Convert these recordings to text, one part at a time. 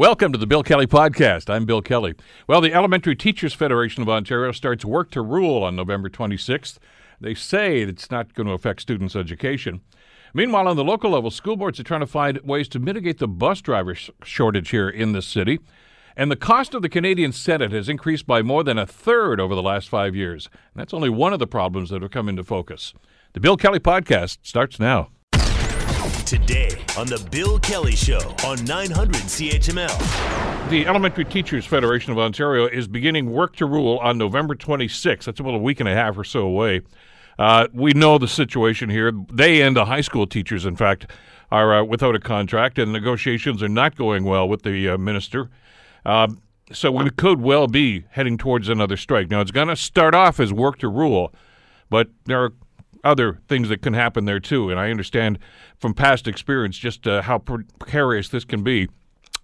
Welcome to the Bill Kelly Podcast. I'm Bill Kelly. Well, the Elementary Teachers Federation of Ontario starts work to rule on November 26th. They say it's not going to affect students' education. Meanwhile, on the local level, school boards are trying to find ways to mitigate the bus driver sh- shortage here in this city. And the cost of the Canadian Senate has increased by more than a third over the last five years. And that's only one of the problems that have come into focus. The Bill Kelly Podcast starts now. Today on The Bill Kelly Show on 900 CHML. The Elementary Teachers Federation of Ontario is beginning work to rule on November 26th. That's about a week and a half or so away. Uh, we know the situation here. They and the high school teachers, in fact, are uh, without a contract, and negotiations are not going well with the uh, minister. Uh, so we could well be heading towards another strike. Now, it's going to start off as work to rule, but there are other things that can happen there too. And I understand from past experience just uh, how precarious this can be.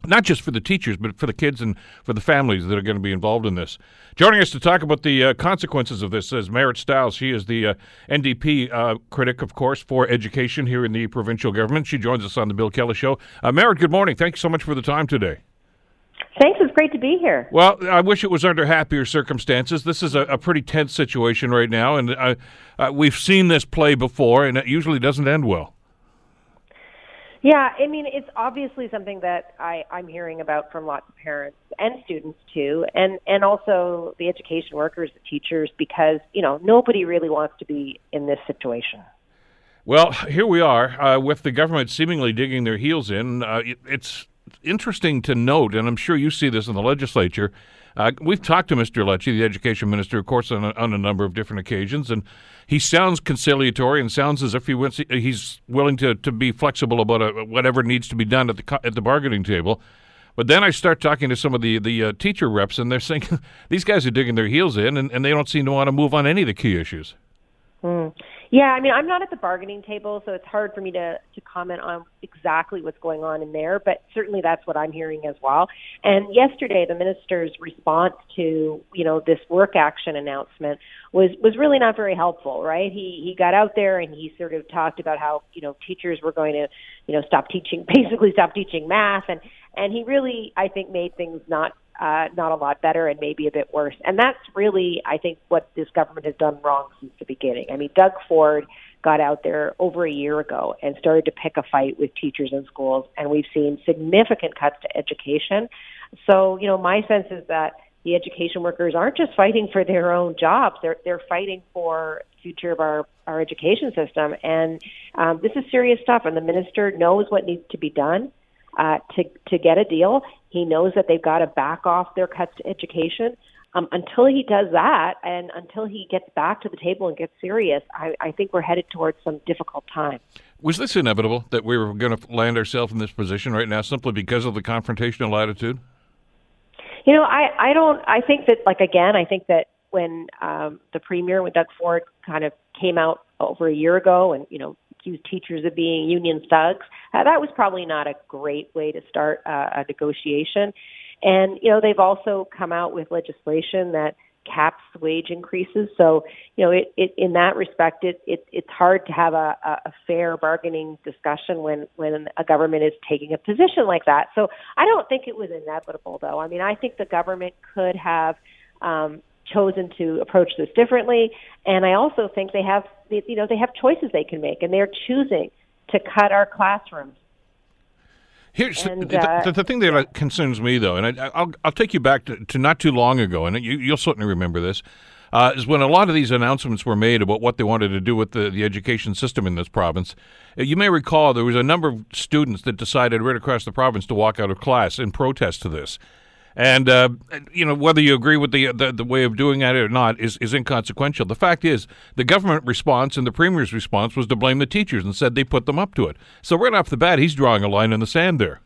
Not just for the teachers, but for the kids and for the families that are going to be involved in this. Joining us to talk about the uh, consequences of this is Marit Stiles. She is the uh, NDP uh, critic, of course, for education here in the provincial government. She joins us on the Bill Kelly Show. Uh, Marit, good morning. Thank you so much for the time today. Thanks. It's great to be here. Well, I wish it was under happier circumstances. This is a, a pretty tense situation right now, and uh, uh, we've seen this play before, and it usually doesn't end well. Yeah, I mean, it's obviously something that I, I'm hearing about from lots of parents and students too, and and also the education workers, the teachers, because you know nobody really wants to be in this situation. Well, here we are uh, with the government seemingly digging their heels in. Uh, it, it's interesting to note, and I'm sure you see this in the legislature. Uh, we've talked to Mr. Lecce, the education minister, of course, on a, on a, number of different occasions, and he sounds conciliatory and sounds as if he wants, he's willing to, to be flexible about a, whatever needs to be done at the at the bargaining table. But then I start talking to some of the the uh, teacher reps, and they're saying these guys are digging their heels in, and, and they don't seem to want to move on any of the key issues. Mm. Yeah, I mean, I'm not at the bargaining table, so it's hard for me to to comment on exactly what's going on in there. But certainly, that's what I'm hearing as well. And yesterday, the minister's response to you know this work action announcement was was really not very helpful, right? He he got out there and he sort of talked about how you know teachers were going to you know stop teaching, basically stop teaching math, and and he really I think made things not uh, not a lot better and maybe a bit worse. And that's really, I think, what this government has done wrong since the beginning. I mean, Doug Ford got out there over a year ago and started to pick a fight with teachers and schools, and we've seen significant cuts to education. So, you know, my sense is that the education workers aren't just fighting for their own jobs; they're they're fighting for future of our our education system. And um, this is serious stuff, and the minister knows what needs to be done uh, to to get a deal. He knows that they've got to back off their cuts to education. Um, until he does that, and until he gets back to the table and gets serious, I, I think we're headed towards some difficult times. Was this inevitable that we were going to land ourselves in this position right now simply because of the confrontational attitude? You know, I, I don't. I think that, like again, I think that when um, the premier, when Doug Ford, kind of came out over a year ago, and you know, teachers of being union thugs. Uh, that was probably not a great way to start uh, a negotiation. And, you know, they've also come out with legislation that caps wage increases. So, you know, it, it in that respect, it, it it's hard to have a, a fair bargaining discussion when when a government is taking a position like that. So, I don't think it was inevitable, though. I mean, I think the government could have um, chosen to approach this differently. And I also think they have, you know, they have choices they can make, and they're choosing to cut our classrooms. Here's and, the, uh, the, the, thing that yeah. concerns me, though, and I, will I'll take you back to, to, not too long ago, and you, you'll certainly remember this, uh, is when a lot of these announcements were made about what they wanted to do with the, the education system in this province. Uh, you may recall there was a number of students that decided right across the province to walk out of class in protest to this. And uh, you know whether you agree with the, the, the way of doing that or not is is inconsequential. The fact is, the government response and the premier's response was to blame the teachers and said they put them up to it. So right off the bat, he's drawing a line in the sand there.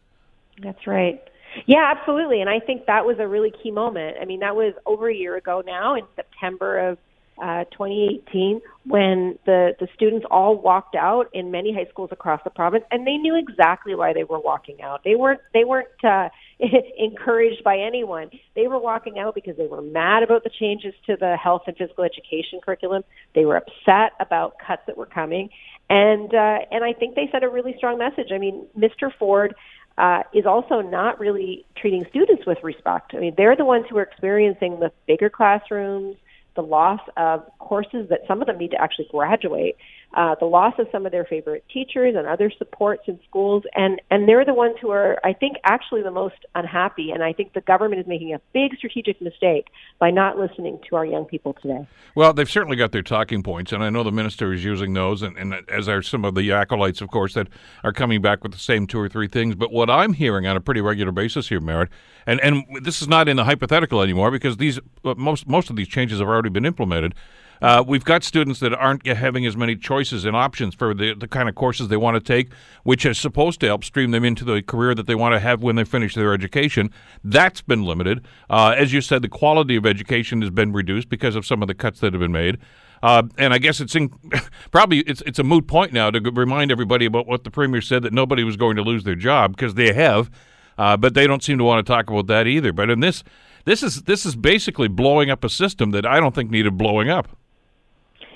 That's right. Yeah, absolutely. And I think that was a really key moment. I mean, that was over a year ago now in September of uh, 2018 when the, the students all walked out in many high schools across the province and they knew exactly why they were walking out. They weren't, they weren't, uh, encouraged by anyone. They were walking out because they were mad about the changes to the health and physical education curriculum. They were upset about cuts that were coming, and uh, and I think they sent a really strong message. I mean, Mr. Ford uh, is also not really treating students with respect. I mean, they're the ones who are experiencing the bigger classrooms, the loss of courses that some of them need to actually graduate, uh, the loss of some of their favorite teachers and other supports in schools, and and they're the ones who are, I think, actually the most unhappy. And I think the government is making a big strategic mistake by not listening to our young people today. Well, they've certainly got their talking points, and I know the minister is using those, and, and as are some of the acolytes, of course, that are coming back with the same two or three things. But what I'm hearing on a pretty regular basis here, Marit, and and this is not in the hypothetical anymore because these uh, most most of these changes have already been implemented. Uh, we've got students that aren't having as many choices and options for the, the kind of courses they want to take, which is supposed to help stream them into the career that they want to have when they finish their education. That's been limited. Uh, as you said, the quality of education has been reduced because of some of the cuts that have been made. Uh, and I guess it's in, probably it's it's a moot point now to remind everybody about what the premier said that nobody was going to lose their job because they have, uh, but they don't seem to want to talk about that either. But in this, this is this is basically blowing up a system that I don't think needed blowing up.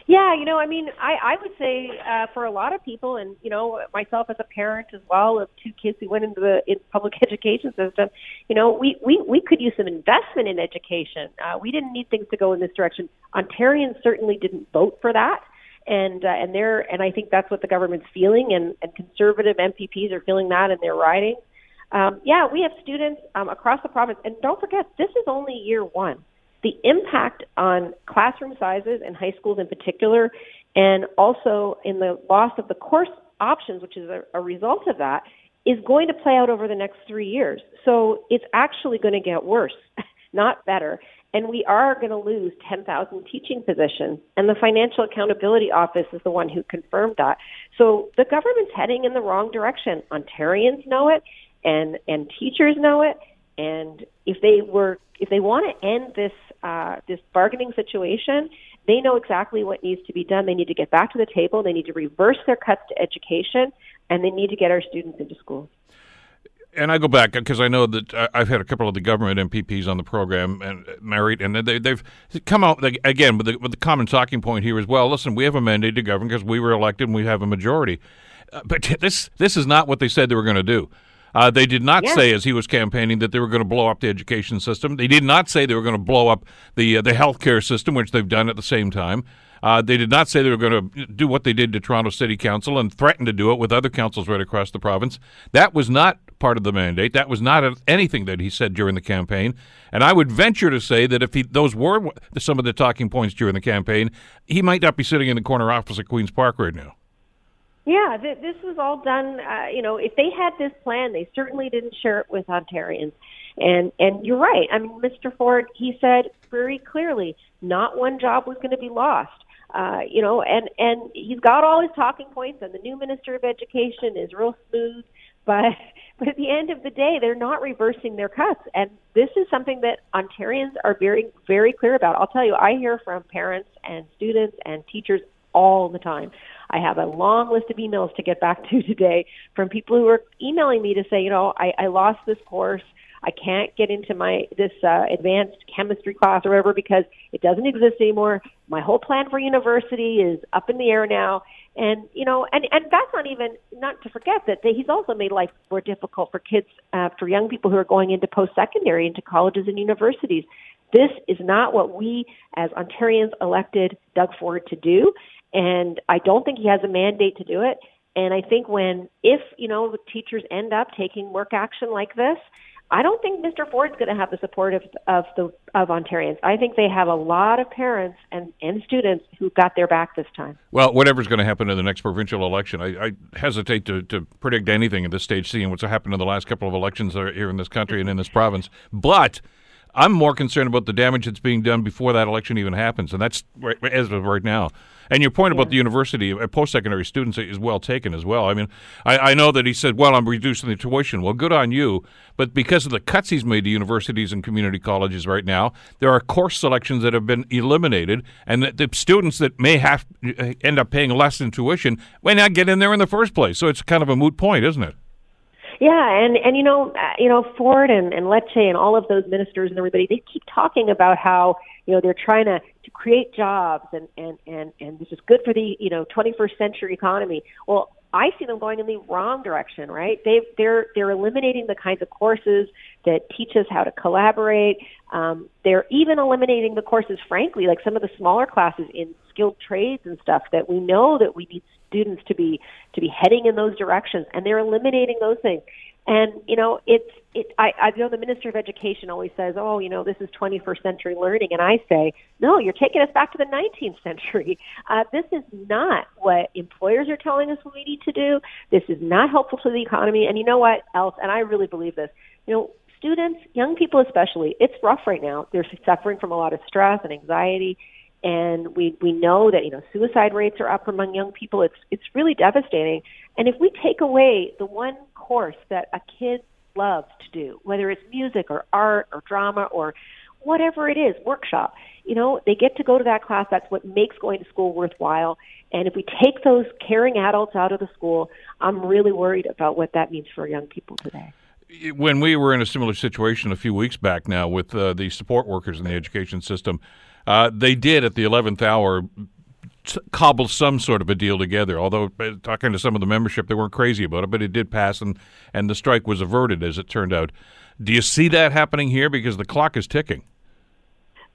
Yeah, you know, I mean, I, I would say uh, for a lot of people, and you know, myself as a parent as well of two kids who went into the in public education system, you know, we we we could use some investment in education. Uh, we didn't need things to go in this direction. Ontarians certainly didn't vote for that, and uh, and they're and I think that's what the government's feeling, and and conservative MPPs are feeling that in their riding. Um, yeah, we have students um, across the province, and don't forget, this is only year one the impact on classroom sizes in high schools in particular, and also in the loss of the course options, which is a, a result of that, is going to play out over the next three years. So it's actually going to get worse, not better. And we are going to lose 10,000 teaching positions. And the Financial Accountability Office is the one who confirmed that. So the government's heading in the wrong direction. Ontarians know it, and, and teachers know it. And if they were, if they want to end this uh, this bargaining situation, they know exactly what needs to be done. They need to get back to the table. They need to reverse their cuts to education, and they need to get our students into schools. And I go back because I know that I've had a couple of the government MPPs on the program and Marit, and they, have come out again with the, with the common talking point here as well. Listen, we have a mandate to govern because we were elected and we have a majority. Uh, but this this is not what they said they were going to do. Uh, they did not say, as he was campaigning, that they were going to blow up the education system. They did not say they were going to blow up the uh, the healthcare system, which they've done at the same time. Uh, they did not say they were going to do what they did to Toronto City Council and threaten to do it with other councils right across the province. That was not part of the mandate. That was not anything that he said during the campaign. And I would venture to say that if he, those were some of the talking points during the campaign, he might not be sitting in the corner office at Queen's Park right now. Yeah, th- this was all done. Uh, you know, if they had this plan, they certainly didn't share it with Ontarians. And and you're right. I mean, Mr. Ford, he said very clearly, not one job was going to be lost. Uh, you know, and and he's got all his talking points, and the new Minister of Education is real smooth. But but at the end of the day, they're not reversing their cuts, and this is something that Ontarians are very very clear about. I'll tell you, I hear from parents and students and teachers all the time. I have a long list of emails to get back to today from people who are emailing me to say, you know, I, I lost this course. I can't get into my this uh, advanced chemistry class or whatever because it doesn't exist anymore. My whole plan for university is up in the air now, and you know, and and that's not even not to forget that they, he's also made life more difficult for kids, uh, for young people who are going into post secondary, into colleges and universities. This is not what we as Ontarians elected Doug Ford to do. And I don't think he has a mandate to do it. And I think when, if, you know, the teachers end up taking work action like this, I don't think Mr. Ford's going to have the support of, of the of Ontarians. I think they have a lot of parents and, and students who got their back this time. Well, whatever's going to happen in the next provincial election, I, I hesitate to, to predict anything at this stage, seeing what's happened in the last couple of elections here in this country and in this province. But I'm more concerned about the damage that's being done before that election even happens, and that's right, as of right now. And your point yeah. about the university, uh, post-secondary students is well taken as well. I mean, I, I, know that he said, "Well, I'm reducing the tuition." Well, good on you. But because of the cuts he's made to universities and community colleges right now, there are course selections that have been eliminated, and the, the students that may have uh, end up paying less in tuition may not get in there in the first place. So it's kind of a moot point, isn't it? Yeah, and and you know, uh, you know, Ford and and Lecce and all of those ministers and everybody, they keep talking about how you know they're trying to create jobs and and and and this is good for the you know 21st century economy. Well, I see them going in the wrong direction, right? They they're they're eliminating the kinds of courses that teach us how to collaborate. Um, they're even eliminating the courses, frankly, like some of the smaller classes in skilled trades and stuff that we know that we need students to be to be heading in those directions, and they're eliminating those things. And you know, it's it. I, I know the minister of education always says, "Oh, you know, this is 21st century learning," and I say, "No, you're taking us back to the 19th century. Uh, this is not what employers are telling us we need to do. This is not helpful to the economy." And you know what else? And I really believe this. You know, students, young people especially, it's rough right now. They're suffering from a lot of stress and anxiety and we we know that you know suicide rates are up among young people. It's it's really devastating. And if we take away the one course that a kid loves to do, whether it's music or art or drama or whatever it is, workshop, you know, they get to go to that class. That's what makes going to school worthwhile. And if we take those caring adults out of the school, I'm really worried about what that means for young people today when we were in a similar situation a few weeks back now with uh, the support workers in the education system, uh, they did at the 11th hour cobble some sort of a deal together. Although uh, talking to some of the membership, they weren't crazy about it, but it did pass, and and the strike was averted as it turned out. Do you see that happening here? Because the clock is ticking.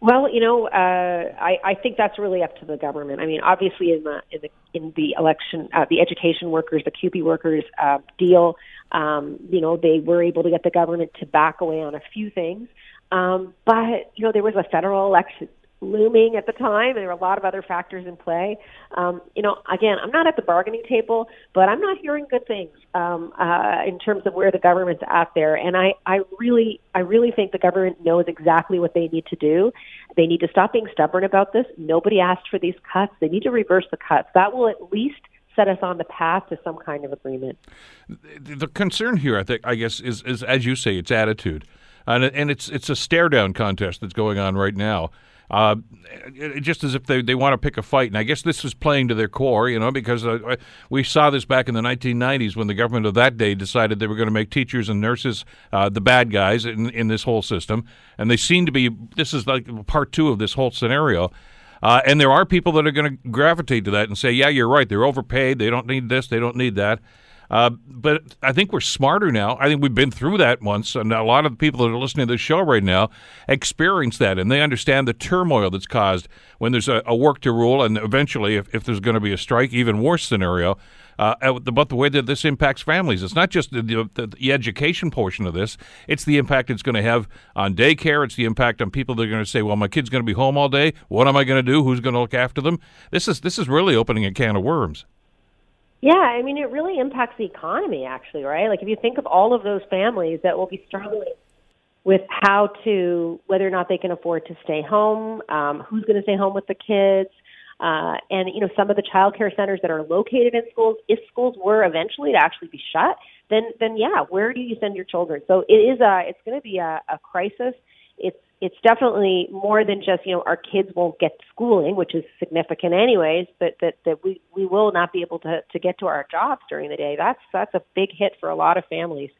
Well, you know, uh, I, I think that's really up to the government. I mean, obviously, in the in the in the election, uh, the education workers, the CUPE workers uh, deal, um, you know, they were able to get the government to back away on a few things. Um, but you know, there was a federal election looming at the time, and there were a lot of other factors in play. Um, you know, again, I'm not at the bargaining table, but I'm not hearing good things um, uh, in terms of where the government's at there. And I, I really, I really think the government knows exactly what they need to do. They need to stop being stubborn about this. Nobody asked for these cuts. They need to reverse the cuts. That will at least set us on the path to some kind of agreement. The concern here, I think, I guess, is, is as you say, it's attitude, and, and it's it's a stare down contest that's going on right now uh, just as if they, they want to pick a fight. And I guess this is playing to their core, you know, because uh, we saw this back in the 1990s when the government of that day decided they were going to make teachers and nurses uh, the bad guys in, in this whole system. And they seem to be, this is like part two of this whole scenario. Uh, and there are people that are going to gravitate to that and say, yeah, you're right. They're overpaid. They don't need this. They don't need that. Uh, but I think we're smarter now. I think we've been through that once, and a lot of the people that are listening to this show right now experience that, and they understand the turmoil that's caused when there's a, a work to rule, and eventually, if, if there's going to be a strike, even worse scenario. Uh, about the way that this impacts families. It's not just the, the, the, education portion of this, it's the impact it's going to have on daycare. It's the impact on people that are going to say, well, my kid's going to be home all day. What am I going to do? Who's going to look after them? This is, this is really opening a can of worms. Yeah, I mean, it really impacts the economy, actually, right? Like, if you think of all of those families that will be struggling with how to, whether or not they can afford to stay home, um, who's going to stay home with the kids, uh, and you know, some of the child care centers that are located in schools, if schools were eventually to actually be shut, then then yeah, where do you send your children? So it is a, it's going to be a, a crisis. It's it's definitely more than just you know our kids won't get schooling, which is significant anyways, but that that we we will not be able to to get to our jobs during the day. That's that's a big hit for a lot of families.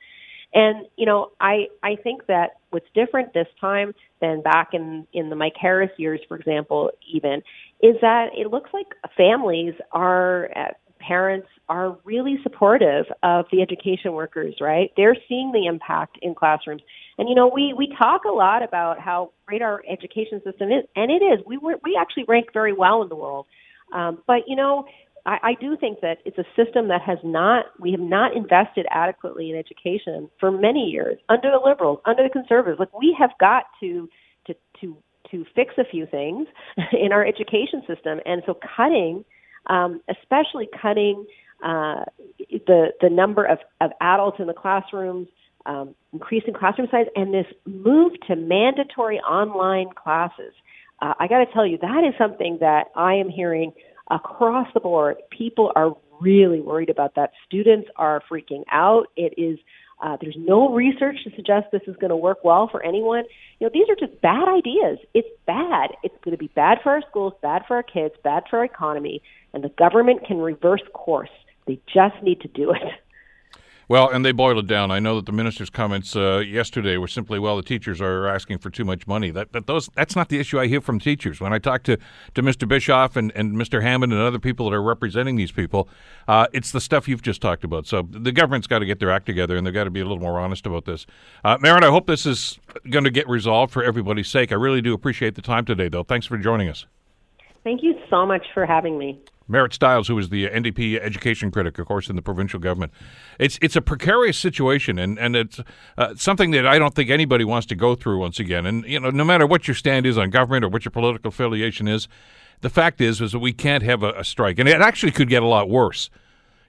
And you know, I I think that what's different this time than back in in the Mike Harris years, for example, even is that it looks like families are uh, parents are really supportive of the education workers, right? They're seeing the impact in classrooms. And you know, we we talk a lot about how great our education system is, and it is. We were, we actually rank very well in the world. Um, but you know, I, I do think that it's a system that has not we have not invested adequately in education for many years under the liberals, under the conservatives. Like we have got to to to to fix a few things in our education system, and so cutting, um, especially cutting uh, the the number of, of adults in the classrooms, um, increasing classroom size, and this move to mandatory online classes. Uh, I got to tell you, that is something that I am hearing across the board. People are really worried about that. Students are freaking out. It is uh, there's no research to suggest this is going to work well for anyone. You know, these are just bad ideas. It's bad. It's going to be bad for our schools, bad for our kids, bad for our economy, and the government can reverse course. They just need to do it. Well, and they boiled it down. I know that the minister's comments uh, yesterday were simply, "Well, the teachers are asking for too much money." That, that those that's not the issue I hear from teachers. When I talk to, to Mr. Bischof and, and Mr. Hammond and other people that are representing these people, uh, it's the stuff you've just talked about. So the government's got to get their act together, and they've got to be a little more honest about this. Uh, I hope this is going to get resolved for everybody's sake. I really do appreciate the time today, though. Thanks for joining us. Thank you so much for having me. Marit Stiles, who is the NDP education critic, of course, in the provincial government. It's it's a precarious situation, and and it's uh, something that I don't think anybody wants to go through once again. And you know, no matter what your stand is on government or what your political affiliation is, the fact is is that we can't have a, a strike, and it actually could get a lot worse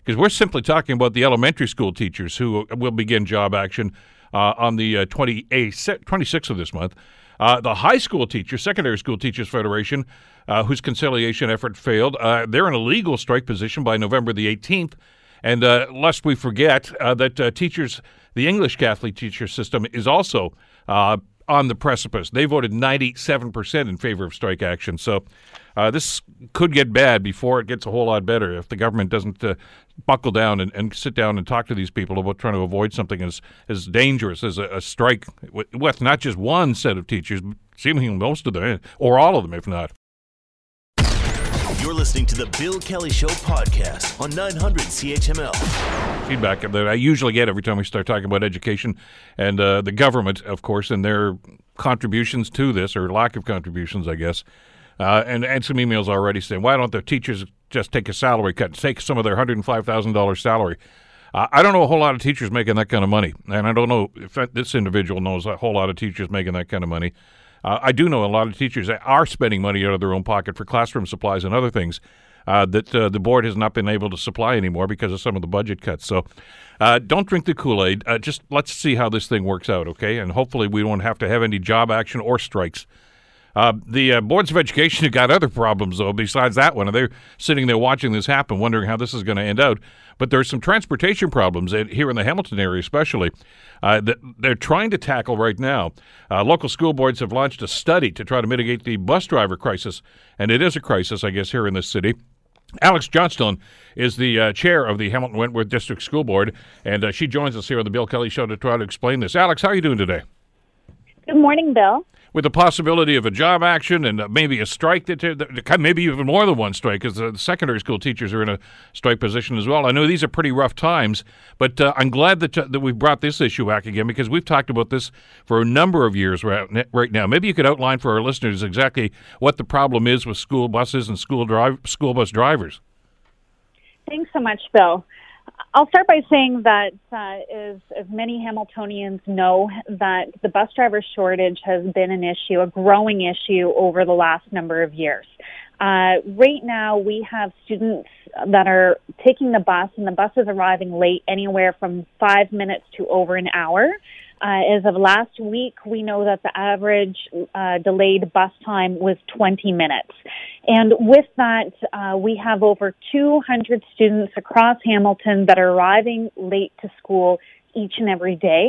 because we're simply talking about the elementary school teachers who will begin job action uh, on the uh, 26th of this month. Uh, the high school teachers, Secondary School Teachers Federation, uh, whose conciliation effort failed, uh, they're in a legal strike position by November the 18th. And uh, lest we forget uh, that uh, teachers, the English Catholic teacher system is also on the precipice. They voted 97% in favor of strike action. So uh, this could get bad before it gets a whole lot better if the government doesn't uh, buckle down and, and, sit down and talk to these people about trying to avoid something as, as dangerous as a, a strike with not just one set of teachers, seemingly most of them, or all of them, if not. You're listening to the Bill Kelly Show podcast on 900 CHML. Feedback that I usually get every time we start talking about education and uh, the government, of course, and their contributions to this, or lack of contributions, I guess. Uh, and, and some emails already saying, why don't the teachers just take a salary cut, take some of their $105,000 salary? Uh, I don't know a whole lot of teachers making that kind of money, and I don't know if this individual knows a whole lot of teachers making that kind of money. Uh, I do know a lot of teachers are spending money out of their own pocket for classroom supplies and other things uh, that uh, the board has not been able to supply anymore because of some of the budget cuts. So uh, don't drink the Kool Aid. Uh, just let's see how this thing works out, okay? And hopefully we won't have to have any job action or strikes. Uh, the boards of education have got other problems, though, besides that one. and They're sitting there watching this happen, wondering how this is going to end out. But there's some transportation problems here in the Hamilton area, especially, uh, that they're trying to tackle right now. Uh, local school boards have launched a study to try to mitigate the bus driver crisis, and it is a crisis, I guess, here in this city. Alex Johnstone is the uh, chair of the Hamilton Wentworth District School Board, and uh, she joins us here on the Bill Kelly Show to try to explain this. Alex, how are you doing today? Good morning, Bill with the possibility of a job action and uh, maybe a strike that, maybe even more than one strike because the secondary school teachers are in a strike position as well. I know these are pretty rough times, but uh, I'm glad that uh, that we've brought this issue back again because we've talked about this for a number of years right, right now. Maybe you could outline for our listeners exactly what the problem is with school buses and school drive school bus drivers. Thanks so much, Bill. I'll start by saying that, uh, as, as many Hamiltonians know, that the bus driver shortage has been an issue, a growing issue over the last number of years. Uh, right now, we have students that are taking the bus, and the bus is arriving late, anywhere from five minutes to over an hour. Uh, as of last week, we know that the average uh, delayed bus time was 20 minutes. And with that, uh, we have over 200 students across Hamilton that are arriving late to school each and every day.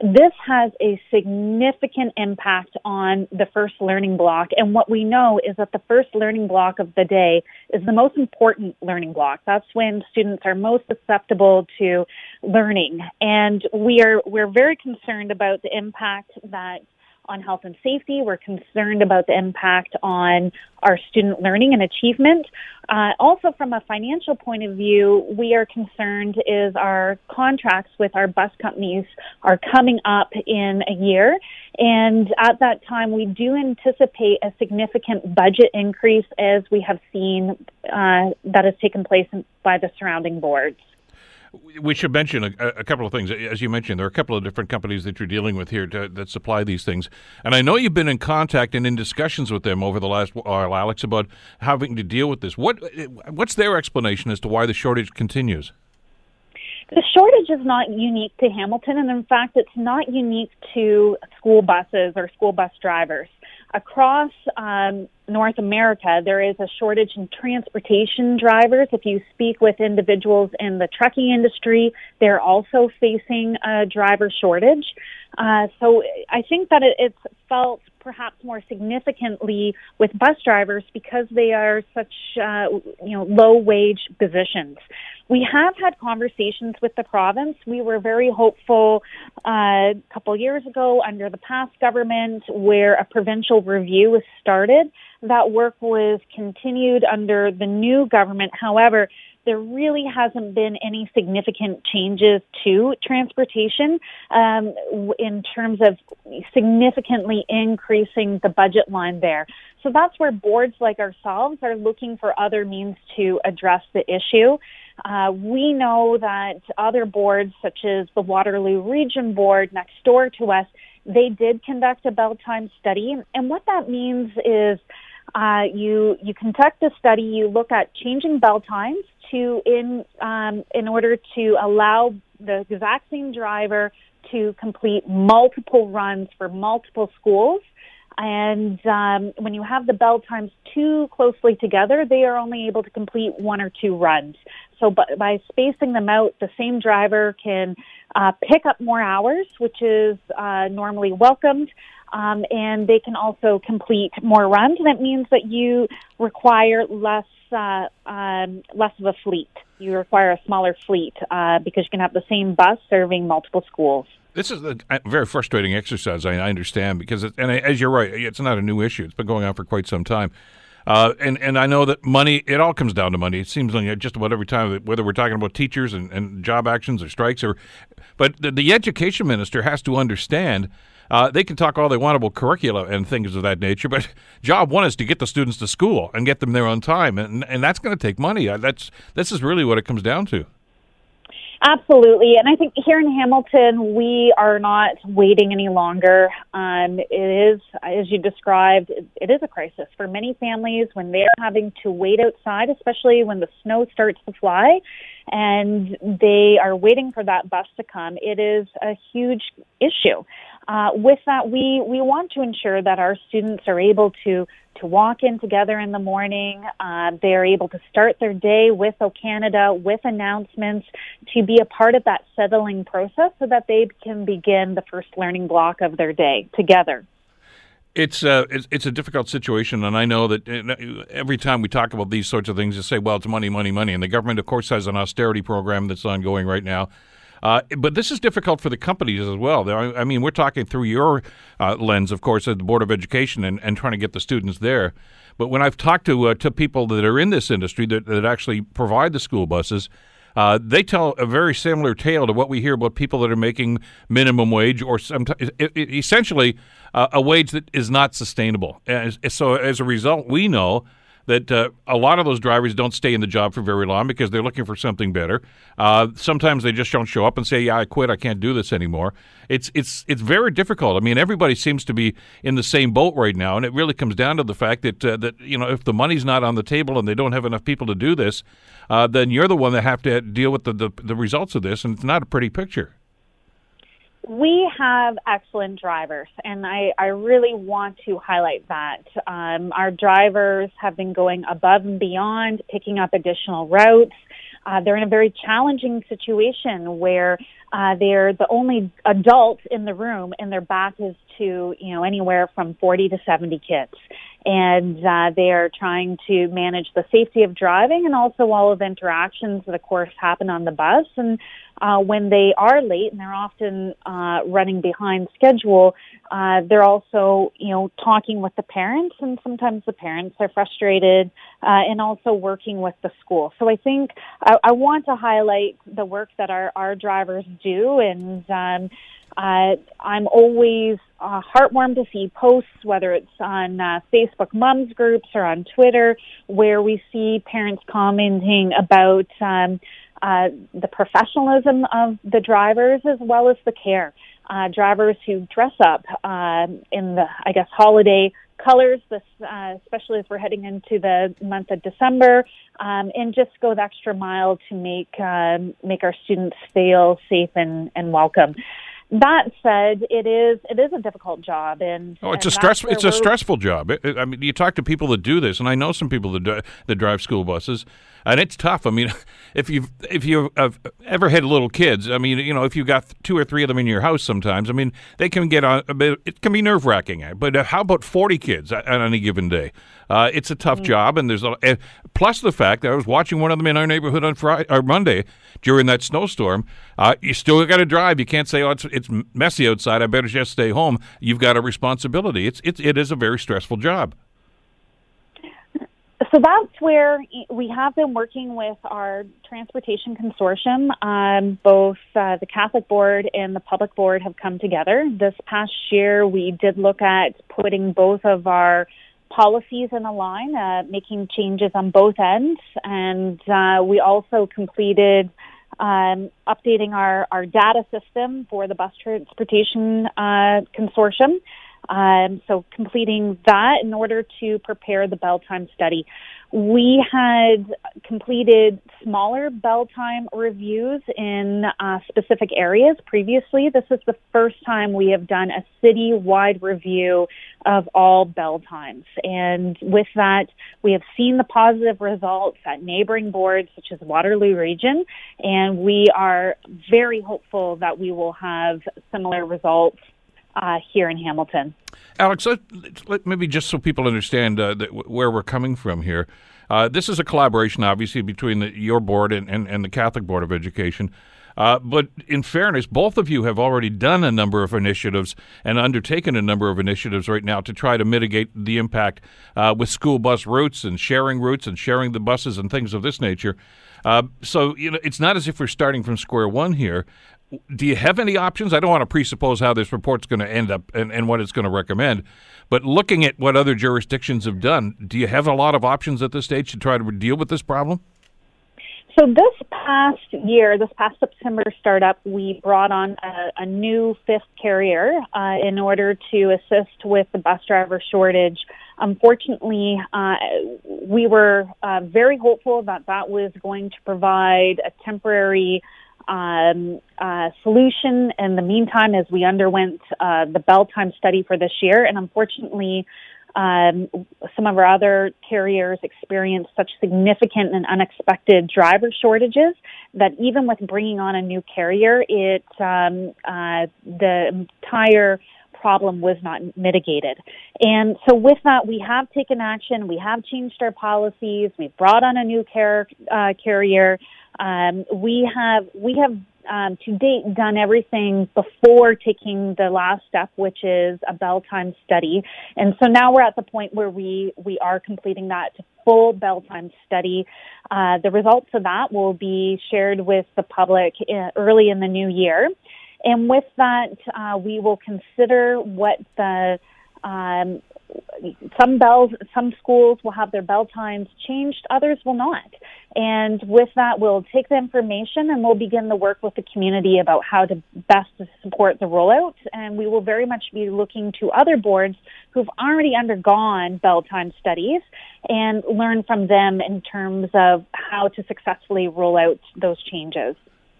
This has a significant impact on the first learning block. And what we know is that the first learning block of the day is the most important learning block. That's when students are most susceptible to learning. And we are, we're very concerned about the impact that on health and safety. We're concerned about the impact on our student learning and achievement. Uh, also, from a financial point of view, we are concerned is our contracts with our bus companies are coming up in a year. And at that time, we do anticipate a significant budget increase as we have seen uh, that has taken place by the surrounding boards. We should mention a, a, couple of things. As you mentioned, there are a couple of different companies that you're dealing with here to, that supply these things. And I know you've been in contact and in discussions with them over the last uh, while, Alex, about having to deal with this. What What's their explanation as to why the shortage continues? The shortage is not unique to Hamilton, and in fact, it's not unique to school buses or school bus drivers across um, North America, there is a shortage in transportation drivers. If you speak with individuals in the trucking industry, they're also facing a driver shortage. Uh, so I think that it, it's felt perhaps more significantly with bus drivers because they are such uh, you know low wage positions. We have had conversations with the province. We were very hopeful uh, a couple years ago under the past government where a provincial review was started. That work was continued under the new government. However, there really hasn't been any significant changes to transportation um, in terms of significantly increasing the budget line there. So that's where boards like ourselves are looking for other means to address the issue. Uh, we know that other boards, such as the Waterloo Region Board next door to us, they did conduct a bell time study. And what that means is uh, you you conduct a study, you look at changing bell times to in um, in order to allow the exact same driver to complete multiple runs for multiple schools. And um, when you have the bell times too closely together, they are only able to complete one or two runs. So by, by spacing them out, the same driver can uh, pick up more hours, which is uh, normally welcomed. Um, and they can also complete more runs. That means that you require less uh, um, less of a fleet. You require a smaller fleet uh, because you can have the same bus serving multiple schools. This is a very frustrating exercise. I, understand because, it, and as you're right, it's not a new issue. It's been going on for quite some time. Uh, and and I know that money. It all comes down to money. It seems like just about every time, whether we're talking about teachers and, and job actions or strikes, or but the, the education minister has to understand uh, they can talk all they want about curricula and things of that nature, but job one is to get the students to school and get them there on time, and and that's going to take money. Uh, that's this is really what it comes down to. Absolutely. And I think here in Hamilton, we are not waiting any longer. Um, it is, as you described, it is a crisis for many families when they're having to wait outside, especially when the snow starts to fly and they are waiting for that bus to come. It is a huge issue. Uh, with that, we, we want to ensure that our students are able to, to walk in together in the morning. Uh, they are able to start their day with O Canada, with announcements, to be a part of that settling process so that they can begin the first learning block of their day together. It's a uh, it's, it's, a difficult situation, and I know that uh, every time we talk about these sorts of things, you say, "Well, it's money, money, money," and the government, of course, has an austerity program that's ongoing right now. Uh, but this is difficult for the companies as well. I mean, we're talking through your uh, lens, of course, at the Board of Education and, and trying to get the students there. But when I've talked to uh, to people that are in this industry that, that actually provide the school buses, uh, they tell a very similar tale to what we hear about people that are making minimum wage or essentially uh, a wage that is not sustainable. And so as a result, we know that uh, a lot of those drivers don't stay in the job for very long because they're looking for something better. Uh, sometimes they just don't show up and say, "Yeah, I quit. I can't do this anymore." It's it's it's very difficult. I mean, everybody seems to be in the same boat right now, and it really comes down to the fact that uh, that you know if the money's not on the table and they don't have enough people to do this, uh, then you're the one that have to deal with the, the the results of this, and it's not a pretty picture. We have excellent drivers, and I, I really want to highlight that. Um, our drivers have been going above and beyond, picking up additional routes. Uh, they're in a very challenging situation where uh, they're the only adult in the room, and their back is to you know anywhere from 40 to 70 kids and uh, they are trying to manage the safety of driving and also all of interactions that, of course, happen on the bus. And uh, when they are late and they're often uh, running behind schedule, uh, they're also, you know, talking with the parents, and sometimes the parents are frustrated, uh, and also working with the school. So I think I, I want to highlight the work that our our drivers do, and um, uh, I'm always uh, heartwarmed to see posts, whether it's on uh, Facebook mums groups or on Twitter, where we see parents commenting about um, uh, the professionalism of the drivers as well as the care. Uh, drivers who dress up uh, in the, I guess, holiday colors, this, uh, especially as we're heading into the month of December, um, and just go the extra mile to make um, make our students feel safe and, and welcome. That said, it is it is a difficult job, and oh, it's and a stress. It's a stressful job. It, it- I mean, you talk to people that do this, and I know some people that do, that drive school buses, and it's tough. I mean, if you've if you have ever had little kids, I mean, you know, if you've got two or three of them in your house, sometimes, I mean, they can get on a bit. It can be nerve wracking. But uh, how about forty kids on any given day? Uh, it's a tough job, and there's a, uh, plus the fact that I was watching one of them in our neighborhood on Friday or Monday during that snowstorm. Uh, you still got to drive. You can't say, "Oh, it's it's messy outside. I better just stay home." You've got a responsibility. It's it's it is a very stressful job. So that's where we have been working with our transportation consortium. Um, both uh, the Catholic Board and the Public Board have come together. This past year, we did look at putting both of our policies in a line, uh, making changes on both ends, and uh, we also completed um, updating our, our data system for the bus transportation uh, consortium. Um, so completing that in order to prepare the bell time study. We had completed smaller bell time reviews in uh, specific areas previously. This is the first time we have done a city-wide review of all bell times. And with that, we have seen the positive results at neighboring boards such as Waterloo Region, and we are very hopeful that we will have similar results uh, here in Hamilton. Alex, let, let, maybe just so people understand uh, where we're coming from here. Uh, this is a collaboration, obviously, between the, your board and, and, and the Catholic Board of Education. Uh, but in fairness, both of you have already done a number of initiatives and undertaken a number of initiatives right now to try to mitigate the impact uh, with school bus routes and sharing routes and sharing the buses and things of this nature. Uh, so you know, it's not as if we're starting from square one here. Do you have any options? I don't want to presuppose how this report's going to end up and, and what it's going to recommend, but looking at what other jurisdictions have done, do you have a lot of options at this stage to try to deal with this problem? So this past year, this past September startup, we brought on a, a new fifth carrier uh, in order to assist with the bus driver shortage. Unfortunately, uh, we were uh, very hopeful that that was going to provide a temporary um, uh, solution in the meantime as we underwent uh, the bell time study for this year. And unfortunately, um, some of our other carriers experienced such significant and unexpected driver shortages that even with bringing on a new carrier, it um, uh, the entire problem was not mitigated. And so with that, we have taken action. We have changed our policies. We've brought on a new car- uh, carrier. Um, we have we have um, to date done everything before taking the last step, which is a bell time study. And so now we're at the point where we we are completing that full bell time study. Uh, the results of that will be shared with the public uh, early in the new year. And with that, uh, we will consider what the um, some bells, some schools will have their bell times changed, others will not. And with that, we'll take the information and we'll begin the work with the community about how to best support the rollout. And we will very much be looking to other boards who've already undergone bell time studies and learn from them in terms of how to successfully roll out those changes.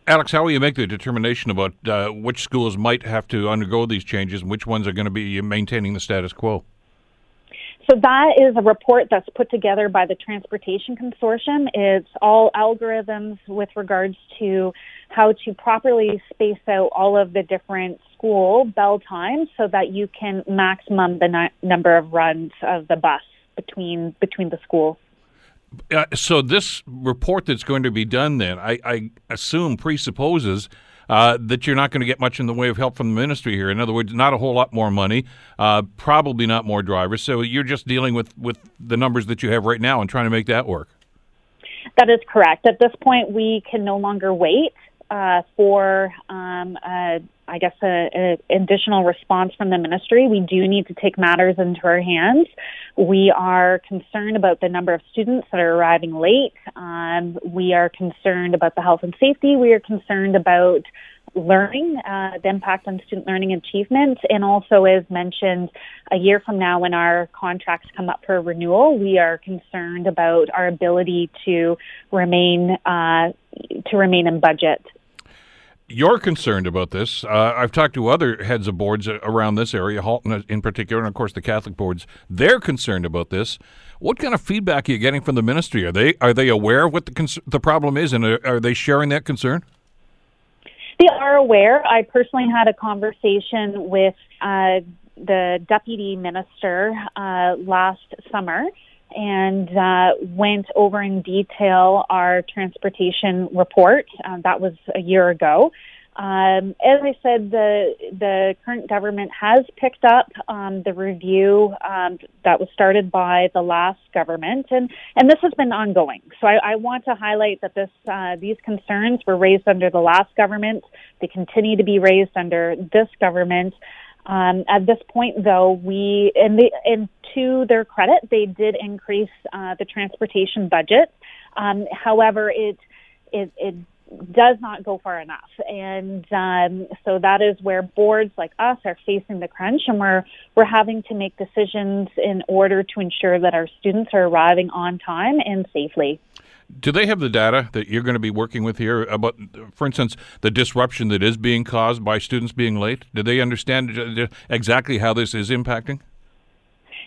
Alex, how will you make the determination about uh, which schools might have to undergo these changes and which ones are going to be maintaining the status quo? So that is a report that's put together by the Transportation Consortium. It's all algorithms with regards to how to properly space out all of the different school bell times so that you can maximum the ni- number of runs of the bus between between the schools. Uh, so this report that's going to be done then, I, I assume presupposes uh, that you're not going to get much in the way of help from the ministry here. In other words, not a whole lot more money, uh, probably not more drivers. So you're just dealing with, with the numbers that you have right now and trying to make that work. That is correct. At this point, we can no longer wait uh, for, um, a, I guess, an additional response from the ministry. We do need to take matters into our hands. We are concerned about the number of students that are arriving late. Um, we are concerned about the health and safety. We are concerned about learning, uh, the impact on student learning achievement, and also, as mentioned, a year from now when our contracts come up for renewal, we are concerned about our ability to remain uh, to remain in budget. You're concerned about this. Uh, I've talked to other heads of boards around this area, Halton in particular, and of course the Catholic boards. They're concerned about this. What kind of feedback are you getting from the ministry? Are they are they aware of what the cons- the problem is, and are, are they sharing that concern? They are aware. I personally had a conversation with uh, the deputy minister uh, last summer and uh, went over in detail our transportation report. Uh, that was a year ago. Um, as I said, the the current government has picked up um, the review um, that was started by the last government, and, and this has been ongoing. So I, I want to highlight that this uh, these concerns were raised under the last government. They continue to be raised under this government. Um, at this point, though, we and, the, and to their credit, they did increase uh, the transportation budget. Um, however, it, it it does not go far enough, and um, so that is where boards like us are facing the crunch, and we're we're having to make decisions in order to ensure that our students are arriving on time and safely. Do they have the data that you're going to be working with here about, for instance, the disruption that is being caused by students being late? Do they understand exactly how this is impacting?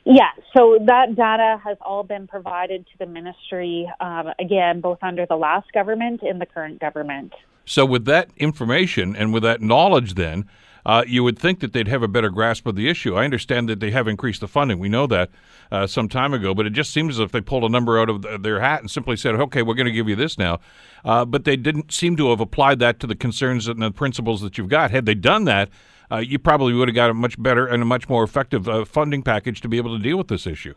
Yeah, so that data has all been provided to the ministry, um, again, both under the last government and the current government. So, with that information and with that knowledge, then, uh, you would think that they'd have a better grasp of the issue. I understand that they have increased the funding. We know that uh, some time ago, but it just seems as if they pulled a number out of their hat and simply said, okay, we're going to give you this now. Uh, but they didn't seem to have applied that to the concerns and the principles that you've got. Had they done that, uh, you probably would have got a much better and a much more effective uh, funding package to be able to deal with this issue.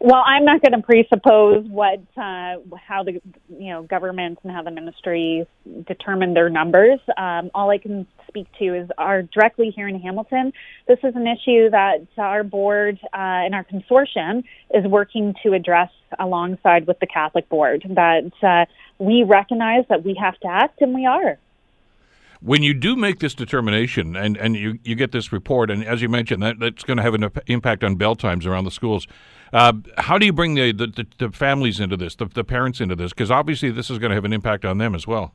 Well, I'm not going to presuppose what uh, how the you know government and how the ministry determine their numbers. Um, all I can speak to is our directly here in Hamilton. This is an issue that our board uh, and our consortium is working to address alongside with the Catholic board. That uh, we recognize that we have to act, and we are when you do make this determination and, and you, you get this report, and as you mentioned, that, that's going to have an impact on bell times around the schools. Uh, how do you bring the, the, the, families into this, the, the parents into this? Because obviously, this is going to have an impact on them as well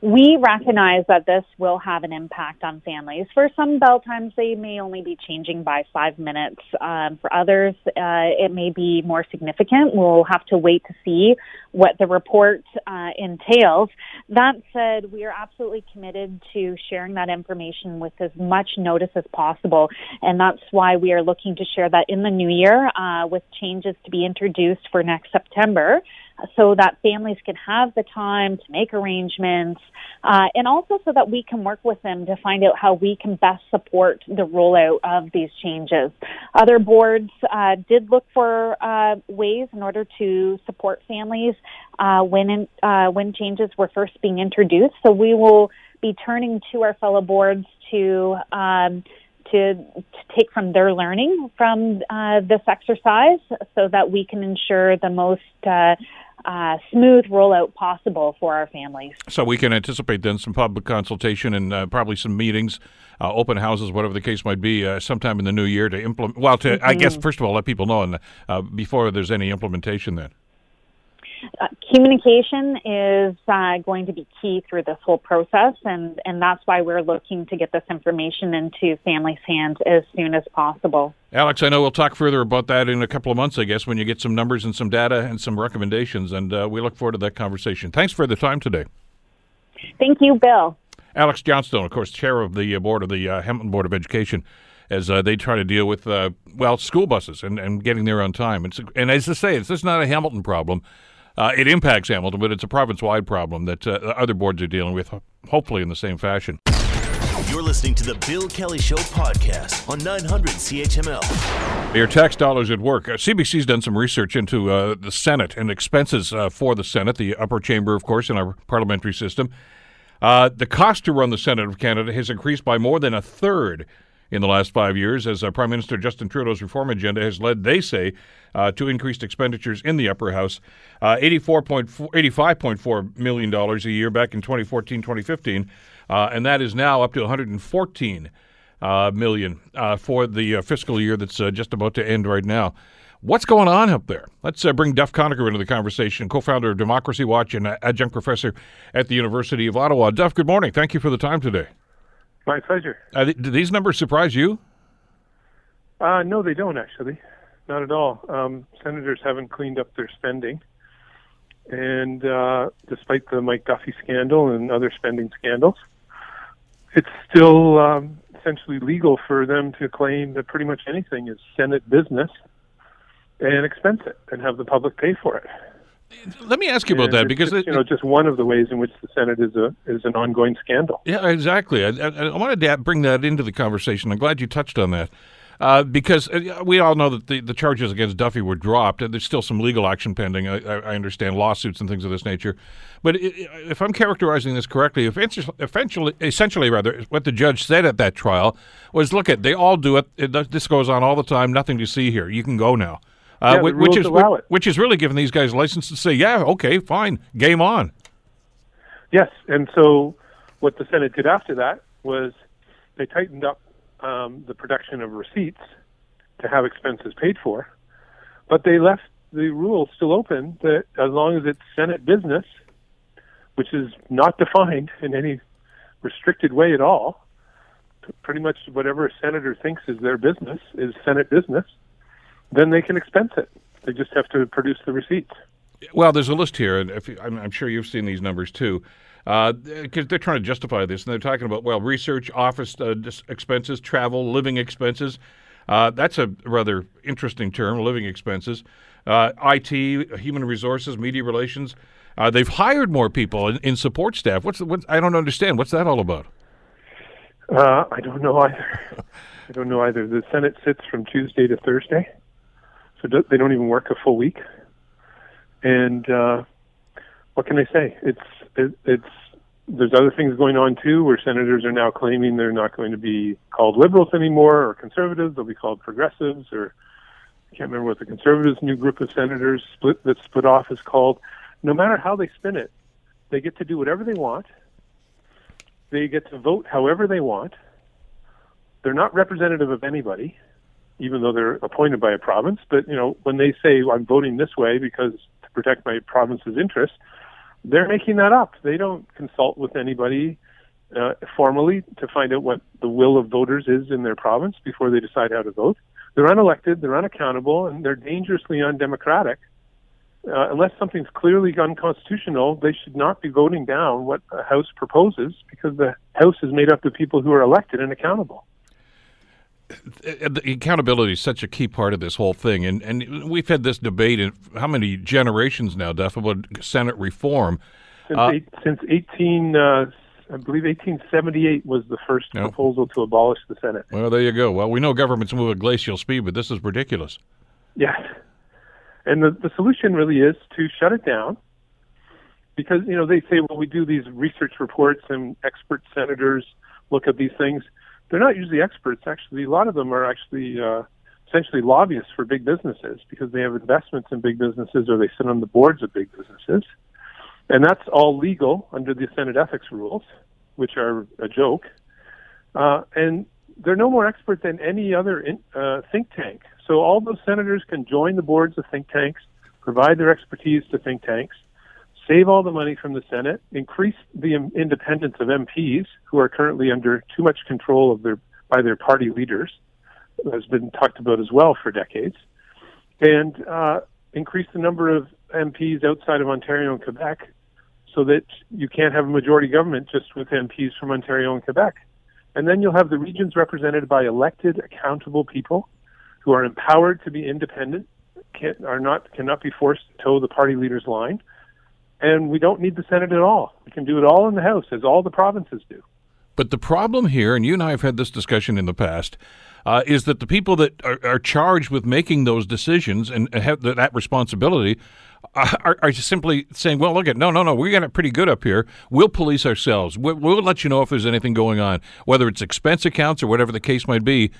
we recognize that this will have an impact on families. For some bell times, they may only be changing by five minutes. Um, for others, uh, it may be more significant. We'll have to wait to see what the report uh, entails. That said, we are absolutely committed to sharing that information with as much notice as possible, and that's why we are looking to share that in the new year uh, with changes to be introduced for next September so that families can have the time to make arrangements, uh, and also so that we can work with them to find out how we can best support the rollout of these changes. Other boards uh, did look for uh, ways in order to support families uh, when in, uh, when changes were first being introduced. So we will be turning to our fellow boards to. Um, to, to take from their learning from uh, this exercise so that we can ensure the most uh, uh, smooth rollout possible for our families. So we can anticipate then some public consultation and uh, probably some meetings, uh, open houses, whatever the case might be, uh, sometime in the new year to implement. Well, to mm-hmm. I guess mm-hmm. first of all let people know, and uh, before there's any implementation, then. Uh, communication is uh, going to be key through this whole process, and, and that's why we're looking to get this information into families' hands as soon as possible. Alex, I know we'll talk further about that in a couple of months, I guess, when you get some numbers and some data and some recommendations, and uh, we look forward to that conversation. Thanks for the time today. Thank you, Bill. Alex Johnstone, of course, chair of the uh, board of the uh, Hamilton Board of Education as uh, they try to deal with uh, well school buses and, and getting there on time. It's, and as I say, it's just not a Hamilton problem. Uh, it impacts Hamilton, but it's a province wide problem that uh, other boards are dealing with, hopefully in the same fashion. You're listening to the Bill Kelly Show podcast on 900 CHML. Your tax dollars at work. Uh, CBC's done some research into uh, the Senate and expenses uh, for the Senate, the upper chamber, of course, in our parliamentary system. Uh, the cost to run the Senate of Canada has increased by more than a third in the last five years as uh, Prime Minister Justin Trudeau's reform agenda has led, they say, uh, to increased expenditures in the upper house. Uh, $85.4 million a year back in 2014 2015, uh, and that is now up to 114 uh, million uh, for the fiscal year that's just about to end right now. What's going on up there? Let's uh, bring Duff Conacher into the conversation, co-founder of Democracy Watch and adjunct professor at the University of Ottawa. Duff, good morning. Thank you for the time today. My pleasure. Uh, th- do these numbers surprise you? Uh, no, they don't actually. Not at all. Um, senators haven't cleaned up their spending. And uh, despite the Mike Duffy scandal and other spending scandals, it's still um, essentially legal for them to claim that pretty much anything is Senate business and expense it and have the public pay for it. Let me ask you about And that because just, it, you know just one of the ways in which the Senate is a is an ongoing scandal. Yeah, exactly. I, I, I wanted to bring that into the conversation. I'm glad you touched on that. Uh, because uh, we all know that the, the charges against Duffy were dropped, and there's still some legal action pending. I, I understand lawsuits and things of this nature. But if I'm characterizing this correctly, eventually, essentially, rather, what the judge said at that trial was, "Look, at they all do it. it. This goes on all the time. Nothing to see here. You can go now." Uh, yeah, which, which is it. which is really giving these guys license to say, "Yeah, okay, fine, game on." Yes, and so what the Senate did after that was they tightened up um, the production of receipts to have expenses paid for, but they left the rule still open that as long as it's Senate business, which is not defined in any restricted way at all, pretty much whatever a senator thinks is their business is Senate business, then they can expense it. They just have to produce the receipts. Well, there's a list here, and if, I'm, I'm sure you've seen these numbers too because uh, they're trying to justify this, and they're talking about well, research, office uh, expenses, travel, living expenses. Uh, that's a rather interesting term, living expenses. Uh, IT, human resources, media relations. Uh, they've hired more people in, in support staff. What's what? I don't understand. What's that all about? Uh, I don't know either. I don't know either. The Senate sits from Tuesday to Thursday, so they don't even work a full week. And uh, what can I say? It's it, it's there's other things going on too, where senators are now claiming they're not going to be called liberals anymore or conservatives; they'll be called progressives. Or I can't remember what the conservatives' new group of senators split that split off is called. No matter how they spin it, they get to do whatever they want. They get to vote however they want. They're not representative of anybody, even though they're appointed by a province. But you know, when they say I'm voting this way because to protect my province's interests they're making that up. They don't consult with anybody uh, formally to find out what the will of voters is in their province before they decide how to vote. They're unelected, they're unaccountable, and they're dangerously undemocratic. Uh, unless something's clearly unconstitutional, they should not be voting down what the House proposes because the House is made up of people who are elected and accountable accountability is such a key part of this whole thing, and and we've had this debate in how many generations now, Duff, about Senate reform. Since, uh, eight, since eighteen, uh, I believe eighteen seventy eight was the first proposal to abolish the Senate. Well, there you go. Well, we know governments move at glacial speed, but this is ridiculous. Yes, and the the solution really is to shut it down, because you know they say, well, we do these research reports and expert senators look at these things they're not usually experts. Actually, a lot of them are actually uh, essentially lobbyists for big businesses because they have investments in big businesses or they sit on the boards of big businesses. And that's all legal under the Senate ethics rules, which are a joke. Uh, and they're no more expert than any other in, uh, think tank. So all those senators can join the boards of think tanks, provide their expertise to think tanks, save all the money from the Senate, increase the independence of MPs who are currently under too much control of their by their party leaders, has been talked about as well for decades, and uh, increase the number of MPs outside of Ontario and Quebec, so that you can't have a majority government just with MPs from Ontario and Quebec, and then you'll have the regions represented by elected, accountable people who are empowered to be independent, can, are not cannot be forced to toe the party leader's line and we don't need the Senate at all. We can do it all in the House, as all the provinces do. But the problem here, and you and I have had this discussion in the past, uh, is that the people that are, are, charged with making those decisions and have that responsibility are, are simply saying, well, look at, no, no, no, we got it pretty good up here. We'll police ourselves. We'll, we'll, let you know if there's anything going on, whether it's expense accounts or whatever the case might be.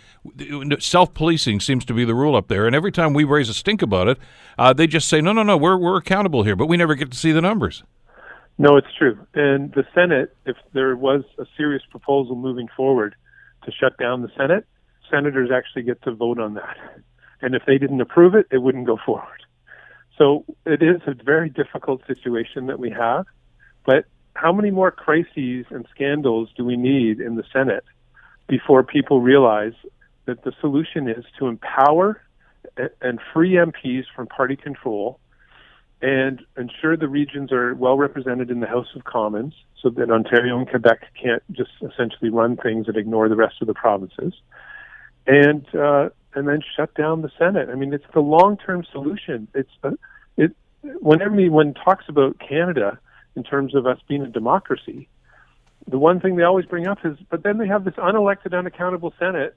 Self policing seems to be the rule up there. And every time we raise a stink about it, uh, they just say, no, no, no, we're, we're accountable here, but we never get to see the numbers. No, it's true. And the Senate, if there was a serious proposal moving forward to shut down the Senate, senators actually get to vote on that. and if they didn't approve it, it wouldn't go forward. So it is a very difficult situation that we have. But how many more crises and scandals do we need in the Senate before people realize that the solution is to empower and free MPs from party control and ensure the regions are well represented in the House of Commons so that Ontario and Quebec can't just essentially run things and ignore the rest of the provinces. And uh, and then shut down the Senate. I mean, it's the long-term solution. It's uh, it when everyone talks about Canada in terms of us being a democracy, the one thing they always bring up is, but then they have this unelected, unaccountable Senate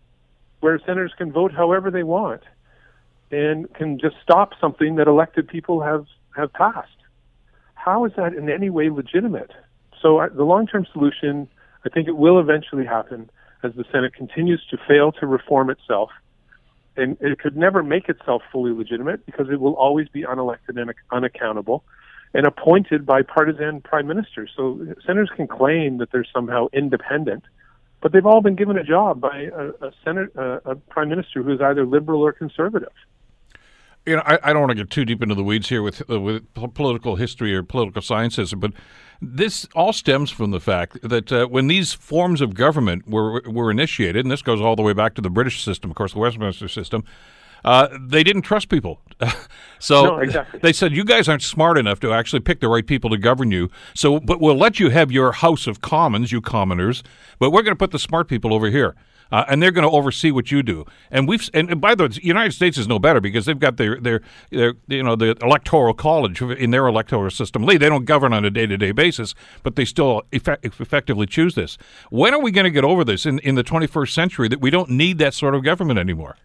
where senators can vote however they want and can just stop something that elected people have have passed. How is that in any way legitimate? So uh, the long-term solution, I think it will eventually happen as the Senate continues to fail to reform itself. And it could never make itself fully legitimate because it will always be unelected and unaccountable and appointed by partisan prime ministers. So senators can claim that they're somehow independent, but they've all been given a job by a, a senate, a prime minister who is either liberal or conservative you know, I, I, don't want to get too deep into the weeds here with uh, with political history or political sciences, but this all stems from the fact that uh, when these forms of government were were initiated, and this goes all the way back to the British system, of course, the Westminster system. Uh, they didn't trust people. so no, exactly. they said, You guys aren't smart enough to actually pick the right people to govern you. So, but we'll let you have your House of Commons, you commoners, but we're going to put the smart people over here uh, and they're going to oversee what you do. And we've and, by the way, the United States is no better because they've got their, their their you know the electoral college in their electoral system. They don't govern on a day to day basis, but they still effect- effectively choose this. When are we going to get over this in in the 21st century that we don't need that sort of government anymore?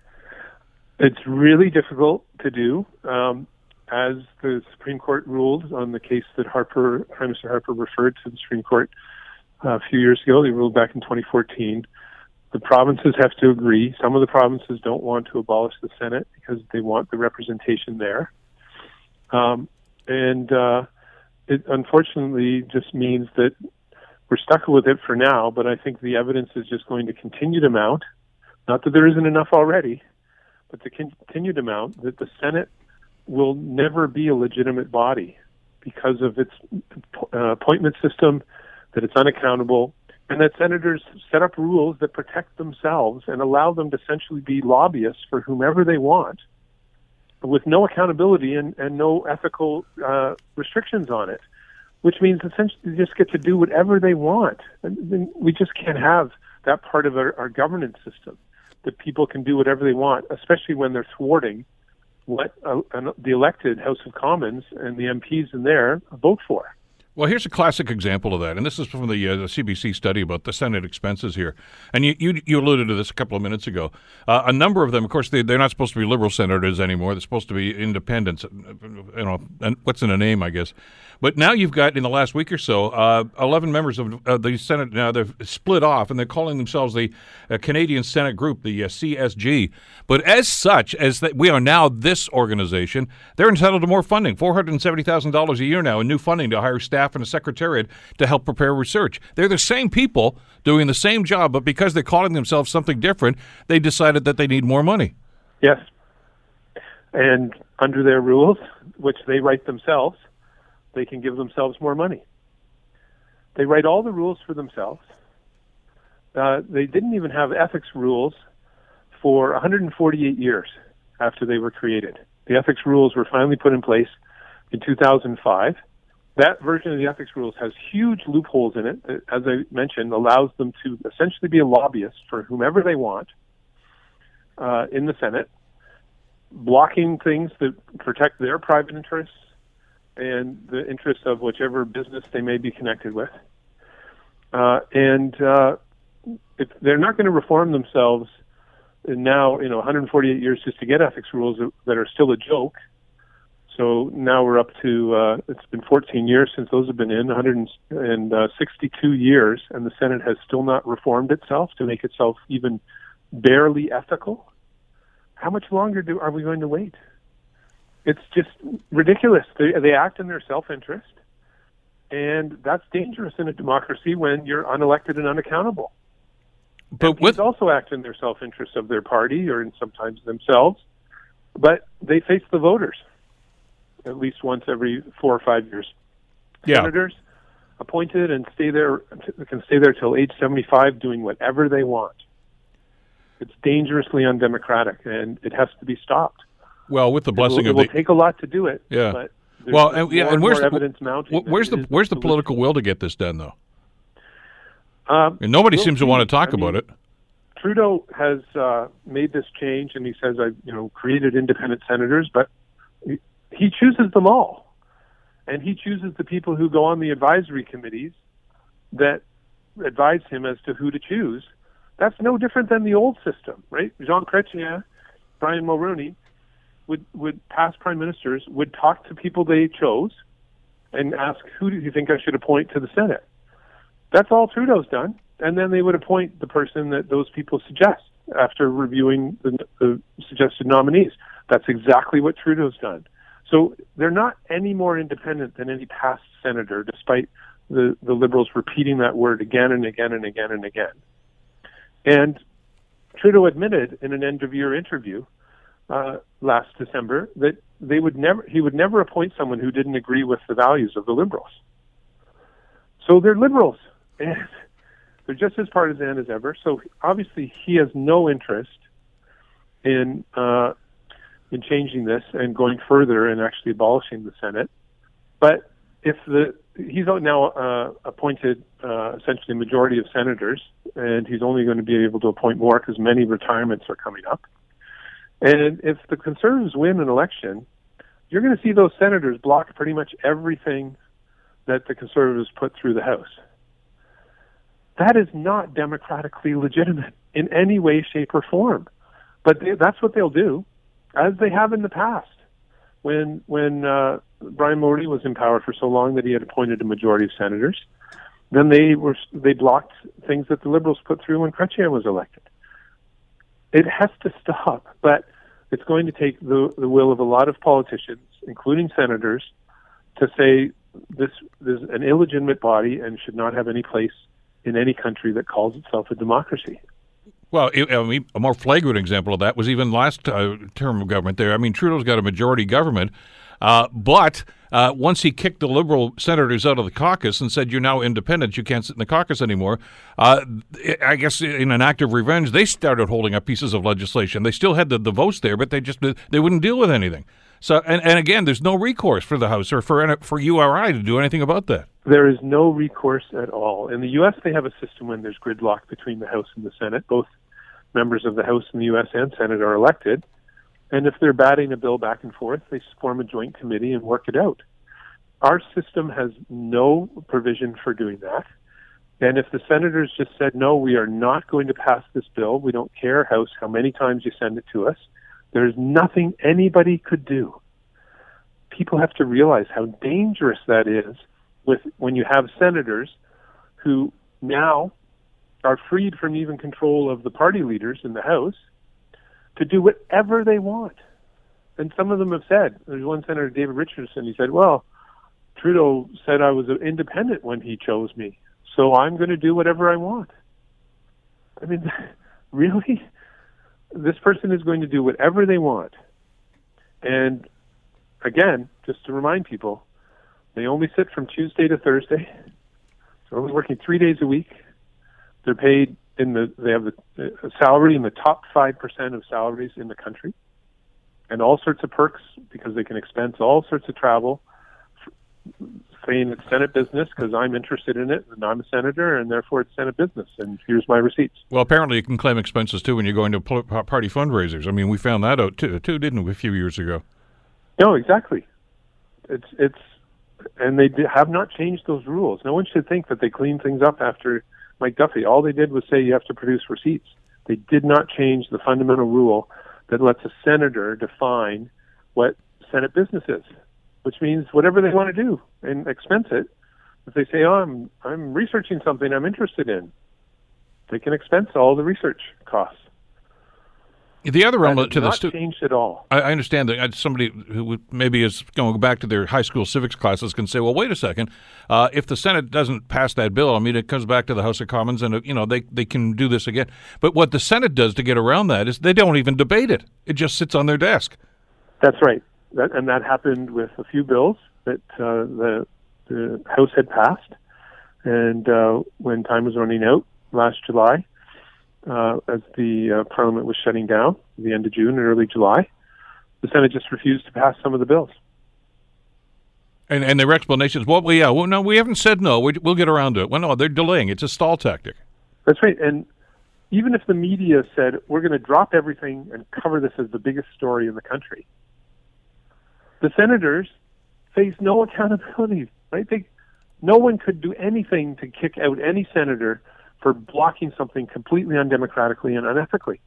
It's really difficult to do. Um, as the Supreme Court ruled on the case that Harper, Prime Minister Harper referred to the Supreme Court uh, a few years ago, they ruled back in 2014 the provinces have to agree. Some of the provinces don't want to abolish the Senate because they want the representation there. Um, and uh, it unfortunately just means that we're stuck with it for now, but I think the evidence is just going to continue to mount. Not that there isn't enough already, but to continue to mount that the Senate will never be a legitimate body because of its uh, appointment system, that it's unaccountable, and that senators set up rules that protect themselves and allow them to essentially be lobbyists for whomever they want with no accountability and, and no ethical uh, restrictions on it, which means essentially they just get to do whatever they want. And we just can't have that part of our, our governance system that people can do whatever they want, especially when they're thwarting what uh, the elected House of Commons and the MPs in there vote for. Well, here's a classic example of that, and this is from the, uh, the CBC study about the Senate expenses here. And you, you, you alluded to this a couple of minutes ago. Uh, a number of them, of course, they, they're not supposed to be liberal senators anymore. They're supposed to be independents. You know, and what's in a name, I guess. But now you've got in the last week or so, uh, 11 members of the Senate now they've split off, and they're calling themselves the uh, Canadian Senate Group, the uh, CSG. But as such, as that we are now this organization, they're entitled to more funding, $470,000 a year now in new funding to hire staff and a secretariat to help prepare research. They're the same people doing the same job, but because they're calling themselves something different, they decided that they need more money. Yes. And under their rules, which they write themselves, they can give themselves more money. They write all the rules for themselves. Uh, they didn't even have ethics rules for 148 years after they were created. The ethics rules were finally put in place in 2005. That version of the ethics rules has huge loopholes in it that, as I mentioned, allows them to essentially be a lobbyist for whomever they want uh, in the Senate, blocking things that protect their private interests and the interests of whichever business they may be connected with. Uh, and uh, if they're not going to reform themselves now, you know, 148 years just to get ethics rules that are still a joke. So now we're up to uh, it's been 14 years since those have been in 162 years, and the Senate has still not reformed itself to make itself even barely ethical. How much longer do are we going to wait? It's just ridiculous. They, they act in their self-interest, and that's dangerous in a democracy when you're unelected and unaccountable. But with also act in their self-interest of their party or in sometimes themselves, but they face the voters at least once every four or five years. Yeah. Senators appointed and stay there can stay there till age 75 doing whatever they want. It's dangerously undemocratic and it has to be stopped. Well, with the blessing it will, of it will the take a lot to do it. Yeah. But well, and, yeah, and where's the evidence mounting? wh- where's the where's the political will to get this done though? Um, And nobody we'll seems to want to talk I mean, about it. Trudeau has uh, made this change, and he says, "I've you know created independent senators," but he- he chooses them all, and he chooses the people who go on the advisory committees that advise him as to who to choose. That's no different than the old system, right? Jean Chrétien, Brian Mulroney would would past prime ministers would talk to people they chose and ask, "Who do you think I should appoint to the Senate?" That's all Trudeau's done. And then they would appoint the person that those people suggest after reviewing the, the suggested nominees. That's exactly what Trudeau's done. So they're not any more independent than any past senator, despite the, the Liberals repeating that word again and again and again and again. And Trudeau admitted in an end of year interview uh, last December that they would never he would never appoint someone who didn't agree with the values of the Liberals. So they're liberals, and they're just as partisan as ever. So obviously, he has no interest in uh, in changing this and going further and actually abolishing the Senate. But if the he's now uh, appointed uh, essentially a majority of senators, and he's only going to be able to appoint more because many retirements are coming up. And if the Conservatives win an election, you're going to see those senators block pretty much everything that the Conservatives put through the House. That is not democratically legitimate in any way, shape, or form. But they, that's what they'll do, as they have in the past. When when uh, Brian Mulroney was in power for so long that he had appointed a majority of senators, then they were they blocked things that the Liberals put through when Chrétien was elected. It has to stop, but it's going to take the the will of a lot of politicians, including senators, to say this is an illegitimate body and should not have any place in any country that calls itself a democracy. Well, I I mean, a more flagrant example of that was even last uh, term of government there. I mean, Trudeau's got a majority government, uh, but uh, once he kicked the Liberal senators out of the caucus and said, You're now independent, you can't sit in the caucus anymore, uh, I guess in an act of revenge, they started holding up pieces of legislation. They still had the, the votes there, but they just they wouldn't deal with anything. So, and, and again, there's no recourse for the House or for, for URI to do anything about that. There is no recourse at all. In the U.S., they have a system when there's gridlock between the House and the Senate. Both members of the House in the U.S. and Senate are elected. And if they're batting a bill back and forth, they form a joint committee and work it out. Our system has no provision for doing that. And if the senators just said, no, we are not going to pass this bill, we don't care, House, how many times you send it to us, there's nothing anybody could do. People have to realize how dangerous that is with when you have senators who now are freed from even control of the party leaders in the House to do whatever they want. And some of them have said, there's one Senator, David Richardson, he said, well, Trudeau said I was an independent when he chose me, so I'm going to do whatever I want. I mean, really? This person is going to do whatever they want. And again, just to remind people, they only sit from Tuesday to Thursday. They're only working three days a week. They're paid in the they have the a salary in the top five percent of salaries in the country, and all sorts of perks because they can expense all sorts of travel. Saying it's Senate business because I'm interested in it and I'm a senator and therefore it's Senate business and here's my receipts. Well, apparently you can claim expenses too when you're going to party fundraisers. I mean, we found that out too, too didn't we, a few years ago? No, exactly. It's it's and they have not changed those rules. No one should think that they cleaned things up after Mike Duffy. All they did was say you have to produce receipts. They did not change the fundamental rule that lets a senator define what Senate business is, which means whatever they want to do and expense it. If they say, "Oh, I'm I'm researching something I'm interested in," they can expense all the research costs. The other element to the not stu- changed at all. I I understand that uh, somebody who maybe is going back to their high school civics classes can say, "Well, wait a second. Uh, if the Senate doesn't pass that bill, I mean, it comes back to the House of Commons, and uh, you know they they can do this again." But what the Senate does to get around that is they don't even debate it; it just sits on their desk. That's right. That, and that happened with a few bills that uh, the, the House had passed. And uh, when time was running out last July, uh, as the uh, Parliament was shutting down, at the end of June and early July, the Senate just refused to pass some of the bills. And and their explanation is, well, we, yeah, well, no, we haven't said no. We, we'll get around to it. Well, no, they're delaying. It's a stall tactic. That's right. And even if the media said we're going to drop everything and cover this as the biggest story in the country, the senators face no accountability. Right? They, no one could do anything to kick out any senator for blocking something completely undemocratically and unethically.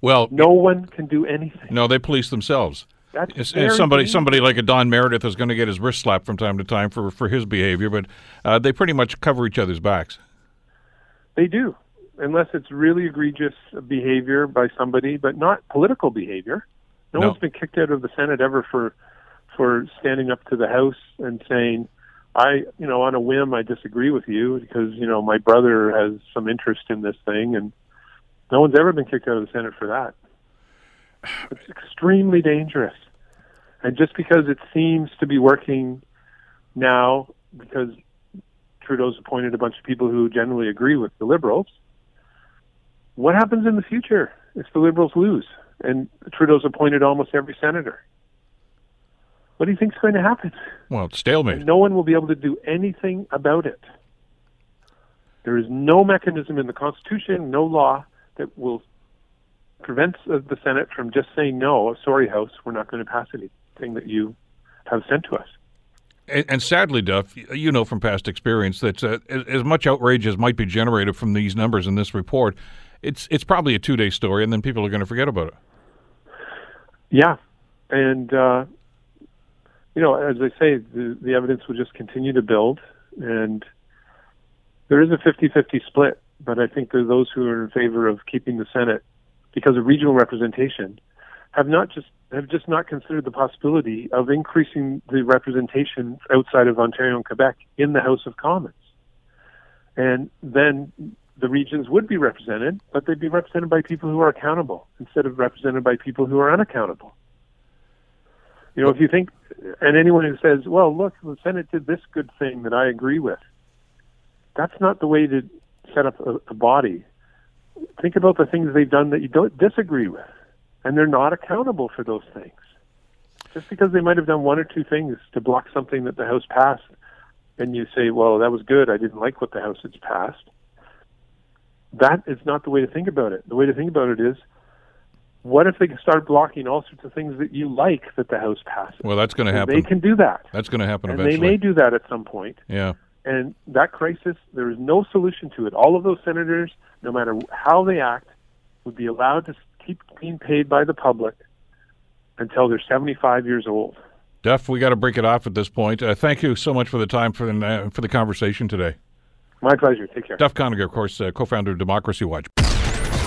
Well, No one can do anything. no, they police themselves. That's somebody, somebody like a Don Meredith is going to get his wrist slapped from time to time for, for his behavior, but uh, they pretty much cover each other's backs. They do, unless it's really egregious behavior by somebody, but not political behavior. No, No. one's been kicked out of the Senate ever for for standing up to the House and saying, "I, you know, on a whim, I disagree with you because you know my brother has some interest in this thing," and no one's ever been kicked out of the Senate for that. It's extremely dangerous, and just because it seems to be working now, because Trudeau's appointed a bunch of people who generally agree with the Liberals. What happens in the future if the Liberals lose and Trudeau's appointed almost every senator? What do you think's going to happen? Well, it's stalemate. No one will be able to do anything about it. There is no mechanism in the Constitution, no law that will prevent the Senate from just saying, no, sorry, House, we're not going to pass anything that you have sent to us. And, and sadly, Duff, you know from past experience that uh, as, as much outrage as might be generated from these numbers in this report, it's it's probably a two day story, and then people are going to forget about it. Yeah, and uh, you know, as I say, the, the evidence will just continue to build, and there is a 50-50 split. But I think there are those who are in favor of keeping the Senate because of regional representation have not just have just not considered the possibility of increasing the representation outside of Ontario and Quebec in the House of Commons, and then the regions would be represented, but they'd be represented by people who are accountable instead of represented by people who are unaccountable. You know, if you think, and anyone who says, well, look, the Senate did this good thing that I agree with, that's not the way to set up a, a body. Think about the things they've done that you don't disagree with, and they're not accountable for those things. Just because they might have done one or two things to block something that the House passed, and you say, well, that was good, I didn't like what the House has passed, that is not the way to think about it. The way to think about it is, what if they start blocking all sorts of things that you like that the House passes? Well, that's going to happen. They can do that, That's going to happen and eventually. they may do that at some point. yeah. And that crisis, there is no solution to it. All of those senators, no matter how they act, would be allowed to keep being paid by the public until they're 75 years old. Duff, we got to break it off at this point. Uh, thank you so much for the time for the, uh, for the conversation today. My pleasure. Take care. Duff Conacher, of course, uh, co-founder of Democracy Watch.